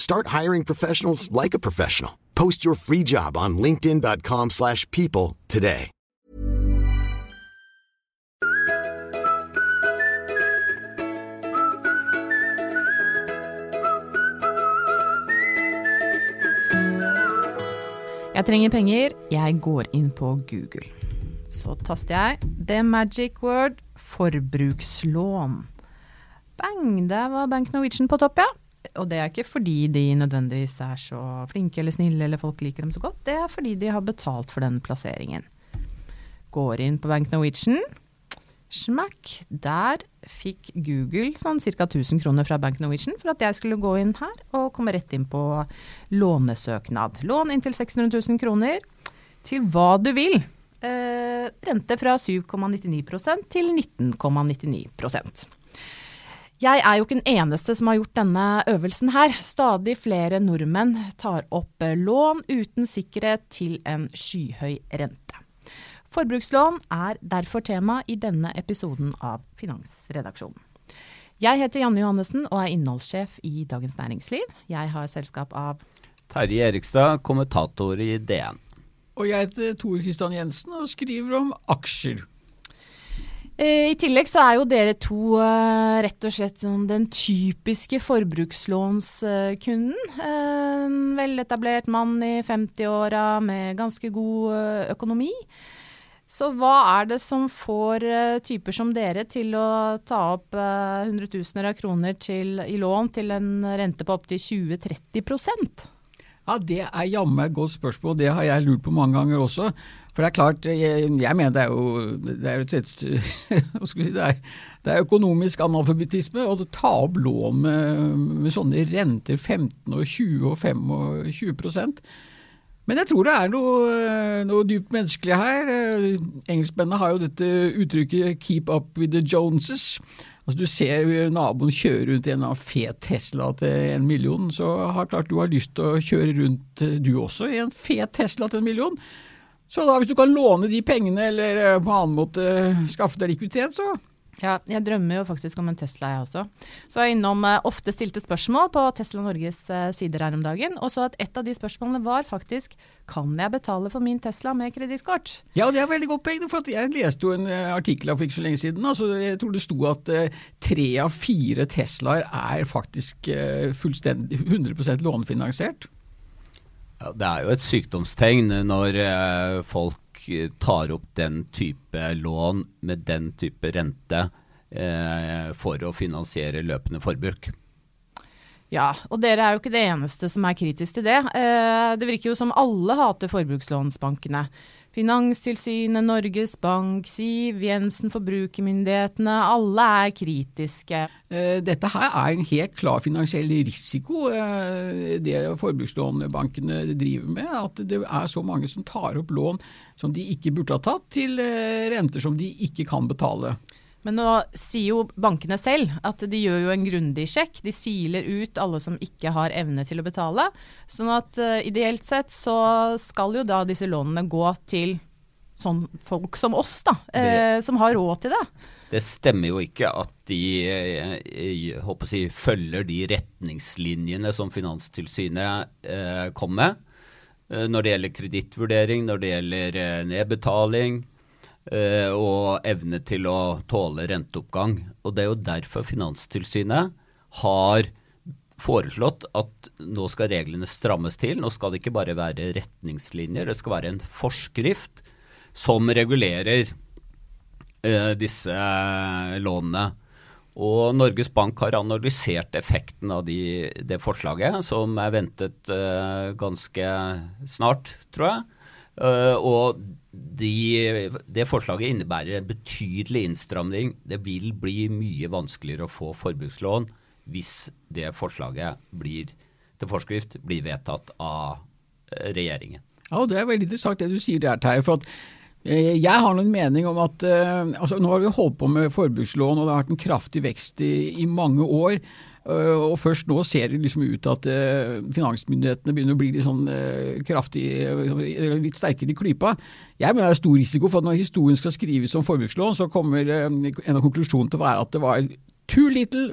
Start hiring professionals like a professional. Post your free job on linkedin.com/people slash people today. Jeg trenger penger, jeg går inn på Google. Så taster jeg The Magic Word forbrukslån. Bang, der var Bank Norwegian på topp, ja. Og det er ikke fordi de nødvendigvis er så flinke eller snille eller folk liker dem så godt, det er fordi de har betalt for den plasseringen. Går inn på Bank Norwegian. Smakk. Der fikk Google sånn ca. 1000 kroner fra Bank Norwegian for at jeg skulle gå inn her og komme rett inn på lånesøknad. Lån inntil 600 000 kroner til hva du vil. Eh, rente fra 7,99% til 19,99 jeg er jo ikke den eneste som har gjort denne øvelsen her. Stadig flere nordmenn tar opp lån uten sikkerhet til en skyhøy rente. Forbrukslån er derfor tema i denne episoden av Finansredaksjonen. Jeg heter Janne Johannessen og er innholdssjef i Dagens Næringsliv. Jeg har selskap av Terje Erikstad, kommentator i DN. Og jeg heter Tor Kristian Jensen og skriver om aksjer. I tillegg så er jo dere to uh, rett og slett sånn den typiske forbrukslånskunden. En veletablert mann i 50-åra med ganske god uh, økonomi. Så hva er det som får typer som dere til å ta opp hundretusener av kroner til, i lån til en rente på opptil 20-30% Ja, Det er jammen et godt spørsmål, det har jeg lurt på mange ganger også. For det er klart, jeg, jeg mener det er jo det er, et, det er, det er økonomisk analfabetisme å ta opp lån med, med, sånne renter 15 og 20 og 25 Men jeg tror det er noe, noe dypt menneskelig her. Engelskmennene har jo dette uttrykket 'keep up with the Joneses'. Altså Du ser naboen kjøre rundt i en fet Tesla til en million, så har klart du har lyst til å kjøre rundt du også i en fet Tesla til en million. Så da hvis du kan låne de pengene eller eh, på annen måte skaffe deg likviditet, så ja, jeg drømmer jo faktisk om en Tesla, jeg også. Så jeg er innom uh, ofte stilte spørsmål på Tesla Norges sider her om dagen. Og så at et av de spørsmålene var faktisk kan jeg betale for min Tesla med kredittkort? Ja, det er veldig godt poeng. For jeg leste jo en artikkel for ikke så lenge siden. Altså, jeg tror det sto at tre av fire Teslaer er faktisk fullstendig 100 lånefinansiert. Ja, det er jo et sykdomstegn når eh, folk tar opp den type lån med den type rente eh, for å finansiere løpende forbruk. Ja, og dere er jo ikke det eneste som er kritisk til det. Eh, det virker jo som alle hater forbrukslånsbankene. Finanstilsynet, Norges Bank, Siv Jensen, forbrukermyndighetene. Alle er kritiske. Eh, dette her er en helt klar finansiell risiko, eh, det forbrukslånbankene driver med. At det er så mange som tar opp lån som de ikke burde ha tatt, til eh, renter som de ikke kan betale. Men nå sier jo bankene selv at de gjør jo en grundig sjekk. De siler ut alle som ikke har evne til å betale. Sånn at uh, ideelt sett så skal jo da disse lånene gå til sånn folk som oss, da. Det, eh, som har råd til det. Det stemmer jo ikke at de jeg, jeg håper å si, følger de retningslinjene som Finanstilsynet eh, kom med. Eh, når det gjelder kredittvurdering, når det gjelder eh, nedbetaling Eh, og evne til å tåle renteoppgang. Og Det er jo derfor Finanstilsynet har foreslått at nå skal reglene strammes til. Nå skal det ikke bare være retningslinjer, det skal være en forskrift som regulerer eh, disse uh, lånene. Og Norges Bank har analysert effekten av de, det forslaget, som er ventet eh, ganske snart, tror jeg. Og de, det forslaget innebærer en betydelig innstramning. Det vil bli mye vanskeligere å få forbrukslån hvis det forslaget blir til forskrift blir vedtatt av eh, regjeringen. Ja, Det er veldig interessant det du sier der, Terje. for at eh, jeg har noen mening om at eh, altså Nå har vi holdt på med forbrukslån, og det har vært en kraftig vekst i, i mange år. Eh, og først nå ser det liksom ut at eh, finansmyndighetene begynner å bli litt sånn eh, kraftig, litt sterkere i klypa. Jeg mener det er stor risiko for at når historien skal skrives om forbrukslån, så kommer en av konklusjonene til å være at det var too little,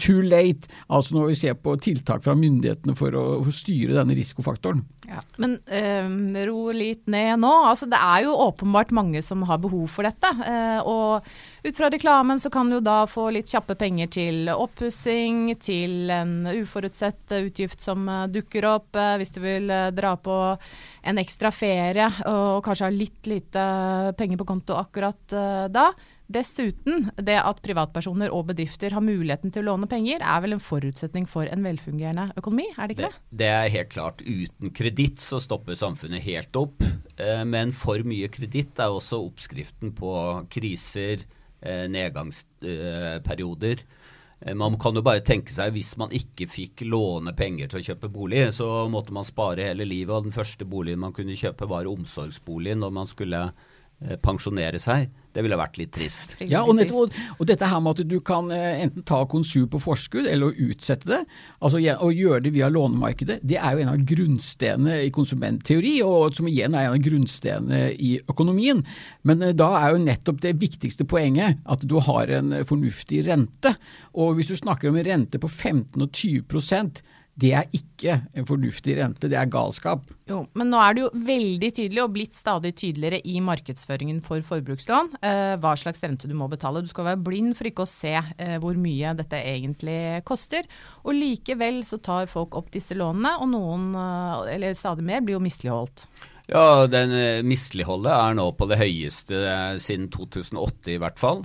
too late. Altså når vi ser på tiltak fra myndighetene for å styre denne risikofaktoren. Ja, men øh, ro litt ned nå. Altså, det er jo åpenbart mange som har behov for dette. Øh, og ut fra reklamen så kan du da få litt kjappe penger til oppussing, til en uforutsett utgift som eh, dukker opp eh, hvis du vil eh, dra på en ekstra ferie og kanskje har litt lite penger på konto akkurat da. Dessuten, det at privatpersoner og bedrifter har muligheten til å låne penger, er vel en forutsetning for en velfungerende økonomi, er det ikke Det, det? det er helt klart. Uten kreditt så stopper samfunnet helt opp. Eh, Men for mye kreditt er også oppskriften på kriser, eh, nedgangsperioder. Eh, Man kan jo bare tenke seg hvis man ikke fikk låne penger til å kjøpe bolig, så måtte man spare hele livet, og den første boligen man kunne kjøpe var omsorgsboligen når man skulle pensjonere seg. Det ville vært litt trist. Ja, og, nettopp, og, og dette her med at du kan eh, enten ta konsum på forskudd eller å utsette det, altså og gjøre det via lånemarkedet, det er jo en av grunnstenene i konsumentteori, og som igjen er en av grunnstenene i økonomien. Men eh, da er jo nettopp det viktigste poenget at du har en fornuftig rente. Og hvis du snakker om en rente på 15 og 20 det er ikke en fornuftig rente, det er galskap. Jo, men nå er det jo veldig tydelig, og blitt stadig tydeligere i markedsføringen for forbrukslån, eh, hva slags rente du må betale. Du skal være blind for ikke å se eh, hvor mye dette egentlig koster. Og likevel så tar folk opp disse lånene, og noen, eh, eller stadig mer, blir jo misligholdt. Ja, den eh, misligholdet er nå på det høyeste eh, siden 2008 i hvert fall.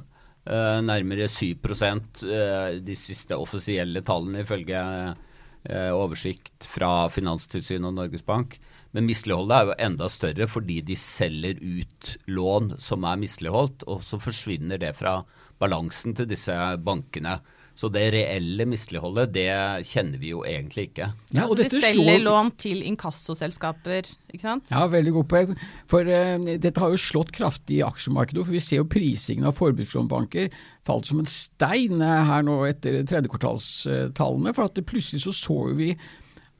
Eh, nærmere 7 eh, de siste offisielle tallene ifølge eh, oversikt fra Finanstilsynet og Norges Bank. Men misligholdet er jo enda større fordi de selger ut lån som er misligholdt, og så forsvinner det fra balansen til disse bankene. Så det reelle misligholdet, det kjenner vi jo egentlig ikke. Ja, og altså, de selger slår- lån til inkassoselskaper, ikke sant? Ja, veldig god poeng. For uh, dette har jo slått kraftig i aksjemarkedet. For vi ser jo prisingen av forbrukslånbanker falt som en stein eh, her nå etter tredjekvartalstallene. For at det plutselig så så vi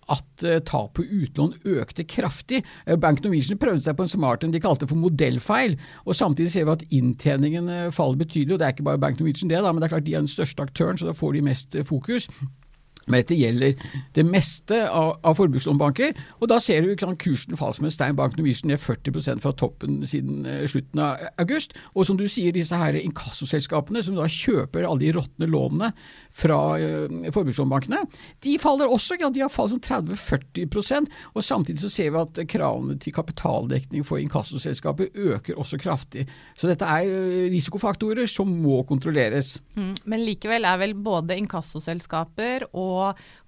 at eh, tap på utlån økte kraftig. Eh, Bank Norwegian prøvde seg på en smart en de kalte for modellfeil. og Samtidig ser vi at inntjeningen eh, faller betydelig. og Det er ikke bare Bank Norwegian det, da, men det er klart de er den største aktøren, så da får de mest fokus. Men dette gjelder det meste av, av forbrukslånbanker. Og da ser du sant, kursen falle som en stein. Bank Norwegian ned 40% fra toppen siden eh, slutten av august. Og som du sier, disse her inkassoselskapene som da kjøper alle de råtne lånene fra eh, forbrukslånbankene, de faller også. Ja. De har falt som 30-40% Og samtidig så ser vi at kravene til kapitaldekning for inkassoselskaper øker også kraftig. Så dette er eh, risikofaktorer som må kontrolleres. Mm, Men likevel er vel både inkassoselskaper og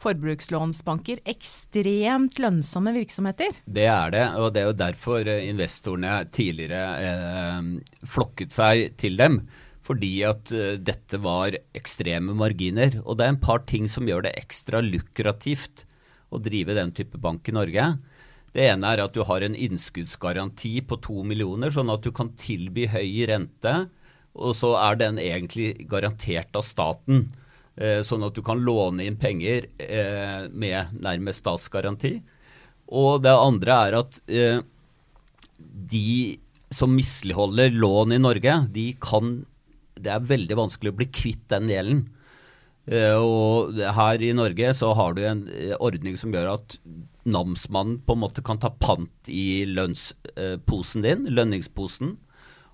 forbrukslånsbanker ekstremt lønnsomme virksomheter. Det er det, og det er jo derfor eh, investorene tidligere eh, flokket seg til dem. Fordi at eh, dette var ekstreme marginer. Og det er en par ting som gjør det ekstra lukrativt å drive den type bank i Norge. Det ene er at du har en innskuddsgaranti på to millioner, sånn at du kan tilby høy rente. Og så er den egentlig garantert av staten. Eh, sånn at du kan låne inn penger eh, med nærmest statsgaranti. Og det andre er at eh, de som misligholder lån i Norge, de kan Det er veldig vanskelig å bli kvitt den gjelden. Og her i Norge så har du en ordning som gjør at namsmannen på en måte kan ta pant i lønnsposen din, lønningsposen.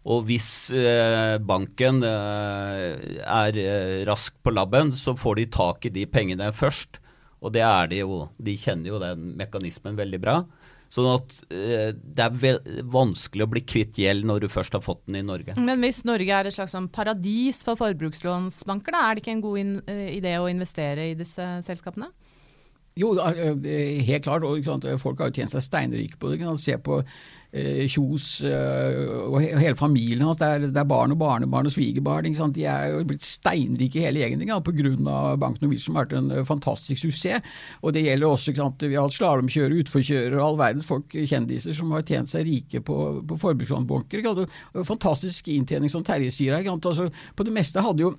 Og hvis eh, banken eh, er eh, rask på labben, så får de tak i de pengene først. Og det er de jo. De kjenner jo den mekanismen veldig bra. Sånn at det er vanskelig å bli kvitt gjeld når du først har fått den i Norge. Men hvis Norge er et slags sånn paradis for forbrukslånsbanker, da, er det ikke en god idé å investere i disse selskapene? Jo, helt klart. og Folk har jo tjent seg steinrike på det. Se på eh, Kjos eh, og hele familien hans. Det er, barn og barnebarn og svigerbarn. De er jo blitt steinrike hele gjengen pga. Bank Norwegian, som har vært en eh, fantastisk suksess. Og det gjelder også? Vi har hatt slalåmkjørere, utforkjørere og all verdens folk, kjendiser, som har tjent seg rike på, på forbrukslånbanker. Fantastisk inntjening, som Terje sier her. Altså, på det meste hadde jo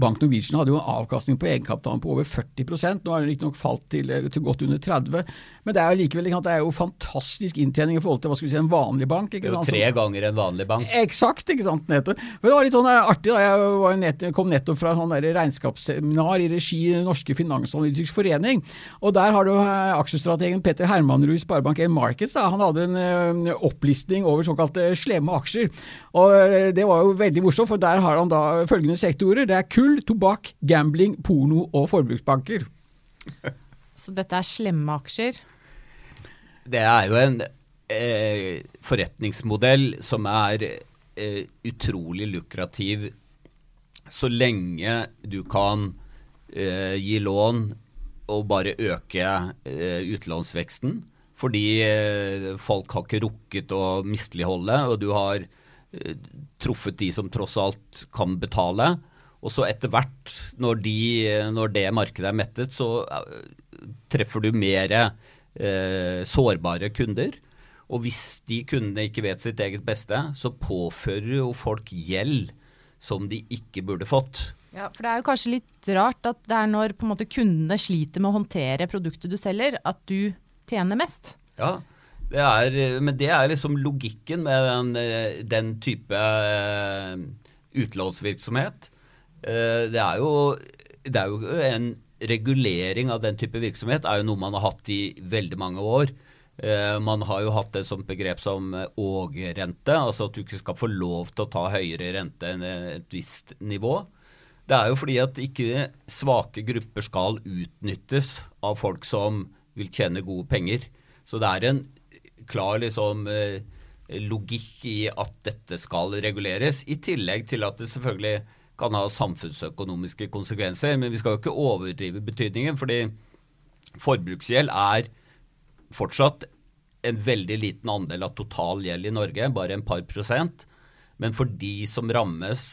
Bank Norwegian hadde jo en avkastning på egenkapitalen på over 40% Nå har den riktignok falt til, eh, til, godt under 30 men det er jo likevel det er jo fantastisk inntjening i forhold til hva skal vi si, en vanlig bank. det er jo tre ganger en vanlig bank. Eksakt, ikke sant. Nettopp. Men det var litt sånn eh, artig, da. jeg nett, kom nettopp fra sånn regnskapsseminar i regi Norske Finansanalytiske Forening. og Der har du eh, aksjestrategen Petter Hermanrud i Sparebank1 Markets. Da. Han hadde en opplisting over såkalte slemme aksjer. og Det var jo veldig morsomt, for der har han da følgende sektorer. Det er kull Kull, tobakk, gambling, porno og forbruksbanker. Så dette er slemme aksjer? Det er jo en eh, forretningsmodell som er eh, utrolig lukrativ så lenge du kan eh, gi lån og bare øke eh, utlånsveksten. Fordi eh, folk har ikke rukket å misligholde, og du har eh, truffet de som tross alt kan betale. Og så etter hvert, når, de, når, det markedet er mettet, så eh, treffer du mer eh, sårbare kunder. Og hvis de kundene ikke vet sitt eget beste, så påfører jo folk gjeld som de ikke burde fått. Ja, for Det er jo kanskje litt rart at det er når måte kundene sliter med å håndtere produktet du selger, at du tjener mest. Ja, det er, men det er liksom logikken med den, eh, den type uh, utlånsvirksomhet. Eh, det er, jo, det er jo en regulering av den type virksomhet er jo noe man har hatt i veldig mange år. Eh, man har jo hatt det som begrep som åg-rente, altså at du ikke skal få lov til å ta høyere rente enn et visst nivå. Det er jo fordi at ikke svake grupper skal utnyttes av folk som vil tjene gode penger. Så det er en klar liksom, eh, logikk i at dette skal reguleres, i tillegg til at det selvfølgelig kan ha samfunnsøkonomiske konsekvenser. Men vi skal jo ikke overdrive betydningen, fordi forbruksgjeld er fortsatt en veldig liten andel av total gjeld i Norge, bare en par prosent. Men for de som rammes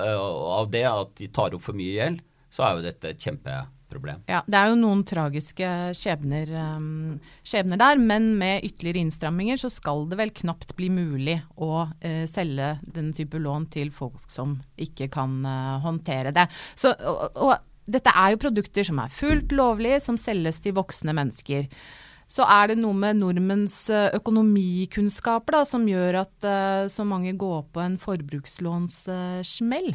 uh, av det, at de tar opp for mye gjeld, så er jo dette et kjempeproblem problem. Ja, Det er jo noen tragiske skjebner, um, skjebner, der, men med ytterligere innstramminger så skal det vel knapt bli mulig å uh, selge denne type lån til folk som ikke kan uh, håndtere det. Så, og, og, dette er jo produkter som er fullt lovlige, som selges til voksne mennesker. Så er det noe med nordmenns eh, økonomikunnskaper da, som gjør at så mange går på en forbrukslånssmell?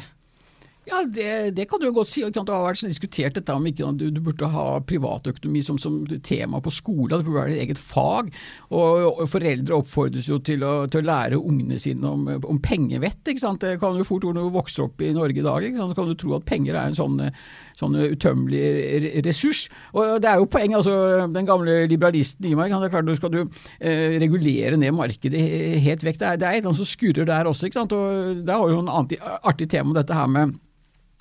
Ja, det, det, kan du jo godt si. Det har vært diskutert dette om ikke du, du burde ha privatøkonomi som, som, tema på skolen. Det burde være et eget fag. Og, og Foreldre oppfordres jo til å, til å lære ungene sine om, om pengevett. ikke sant? Det kan jo fort når du vokser opp i Norge i dag, ikke sant? så kan du tro at penger er en sånn, sånn utømmelig ressurs. Og det er jo poenget. altså Den gamle liberalisten i meg kan det klart, Skal du eh, regulere ned markedet helt vekk? Det er, det er et eller annet som skurrer der også. ikke sant? Og Det er jo en artig tema dette her med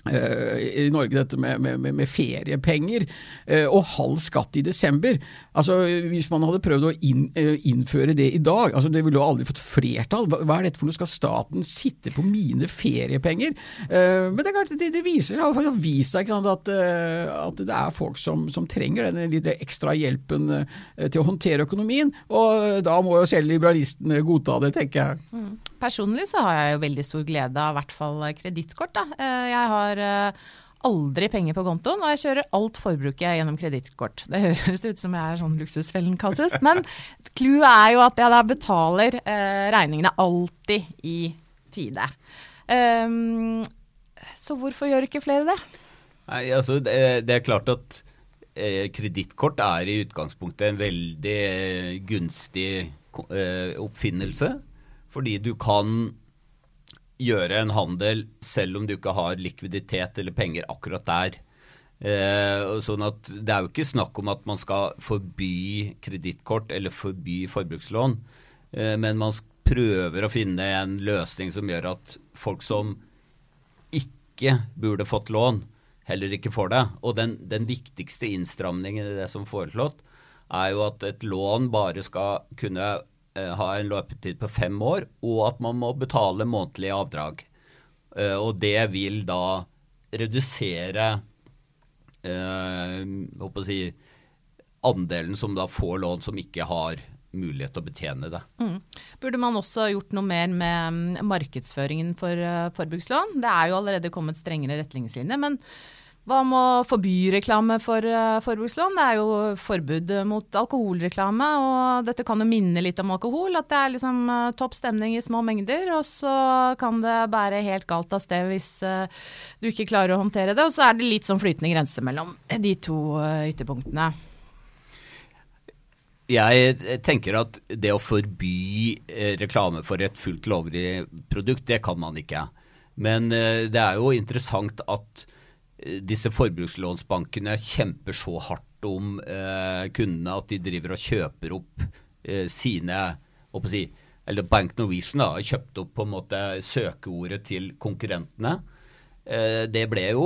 i Norge dette med, med, med feriepenger uh, og halv skatt i desember. Altså Hvis man hadde prøvd å inn, uh, innføre det i dag, altså det ville jo aldri fått flertall. Hva, er dette for noe? Skal staten sitte på mine feriepenger? Men det, er klart, det, det viser seg, det vist seg sant, at, at, det er folk som, som trenger den litt ekstra hjelpen til å håndtere økonomien. Og da må jo selv liberalistene godta det, tenker jeg. Mm. Personlig så har jeg jo veldig stor glede av i hvert fall kredittkort. Jeg har har eh, aldri penger på kontoen, og jeg kjører alt forbruket gjennom kredittkort. Det høres ut som jeg er sånn luksusfellen kasus, men clouet er jo at jeg da betaler eh, regningene alltid i tide. Um, så hvorfor gjør ikke flere det? Nei, altså det, er klart at eh, kredittkort er i utgangspunktet en veldig eh, gunstig oppfinnelse. Fordi du kan gjøre en handel selv om du ikke har likviditet eller penger akkurat der. Eh, sånn at Det er jo ikke snakk om at man skal forby kredittkort eller forby forbrukslån, eh, men man prøver å finne en løsning som gjør at folk som ikke burde fått lån, heller ikke får det. Og den, den viktigste innstramningen i det som foreslått, er jo at et lån bare skal kunne ha en løpetid på fem år, og at man må betale månedlige avdrag. Eh, og det vil da redusere eh, si, andelen som da får lån som ikke har mulighet til å betjene det. Mm. Burde man også gjort noe mer med mm, markedsføringen for uh, forbrukslån? Det er jo allerede kommet strengere retningslinjer, men hva med å forby reklame for uh, forbrukslån? Det er jo forbud mot alkoholreklame, og dette kan jo minne litt om alkohol. At det er liksom uh, topp stemning i små mengder, og så kan det bære helt galt av sted hvis uh, du ikke klarer å håndtere det. Og så er det litt sånn flytende grense mellom de to ytterpunktene. Jeg tenker at det å forby reklame for et fullt lovlig produkt, det kan man ikke. Men det er jo interessant at disse forbrukslånsbankene kjemper så hardt om eh, kundene at de driver og kjøper opp eh, sine si, Eller Bank Norwegian da, har kjøpt opp på en måte søkeordet til konkurrentene. Eh, det ble jo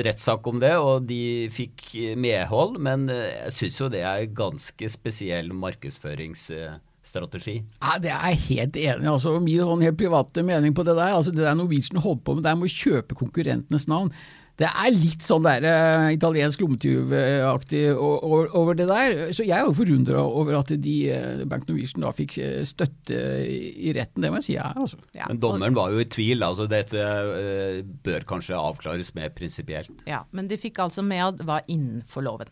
rettssak om det, og de fikk medhold. Men eh, jeg syns jo det er ganske spesiell markedsføringsstrategi. Ja, Det er jeg helt enig i. Altså, min sånn helt private mening på det der. altså Det der Norwegian holdt på med, det er med å kjøpe konkurrentenes navn. Det er litt sånn der uh, italiensk lommetyvaktig over det der. Så jeg er jo forundra over at de, uh, Bank Norwegian da fikk eh, støtte i retten. Det må jeg si jeg er, altså. Ja. Men dommeren var jo i tvil. altså Dette uh, bør kanskje avklares mer prinsipielt. Ja, men de fikk altså med at det var innenfor loven.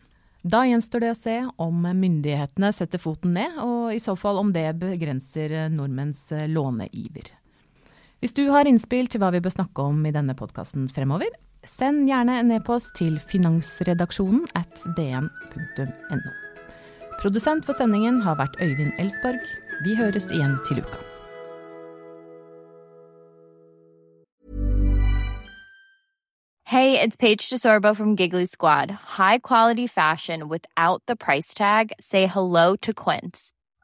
Da gjenstår det å se om myndighetene setter foten ned, og i så fall om det begrenser nordmenns låneiver. Hvis du har innspill til hva vi bør snakke om i denne podkasten fremover, Send gjerne en e-post til finansredaksjonen at dn.no. Produsent for sendingen har vært Øyvind Elsborg. Vi høres igjen til uka. Hey, it's Paige DeSorbo from Giggly Squad. High quality fashion without the price tag. Say hello to Quince.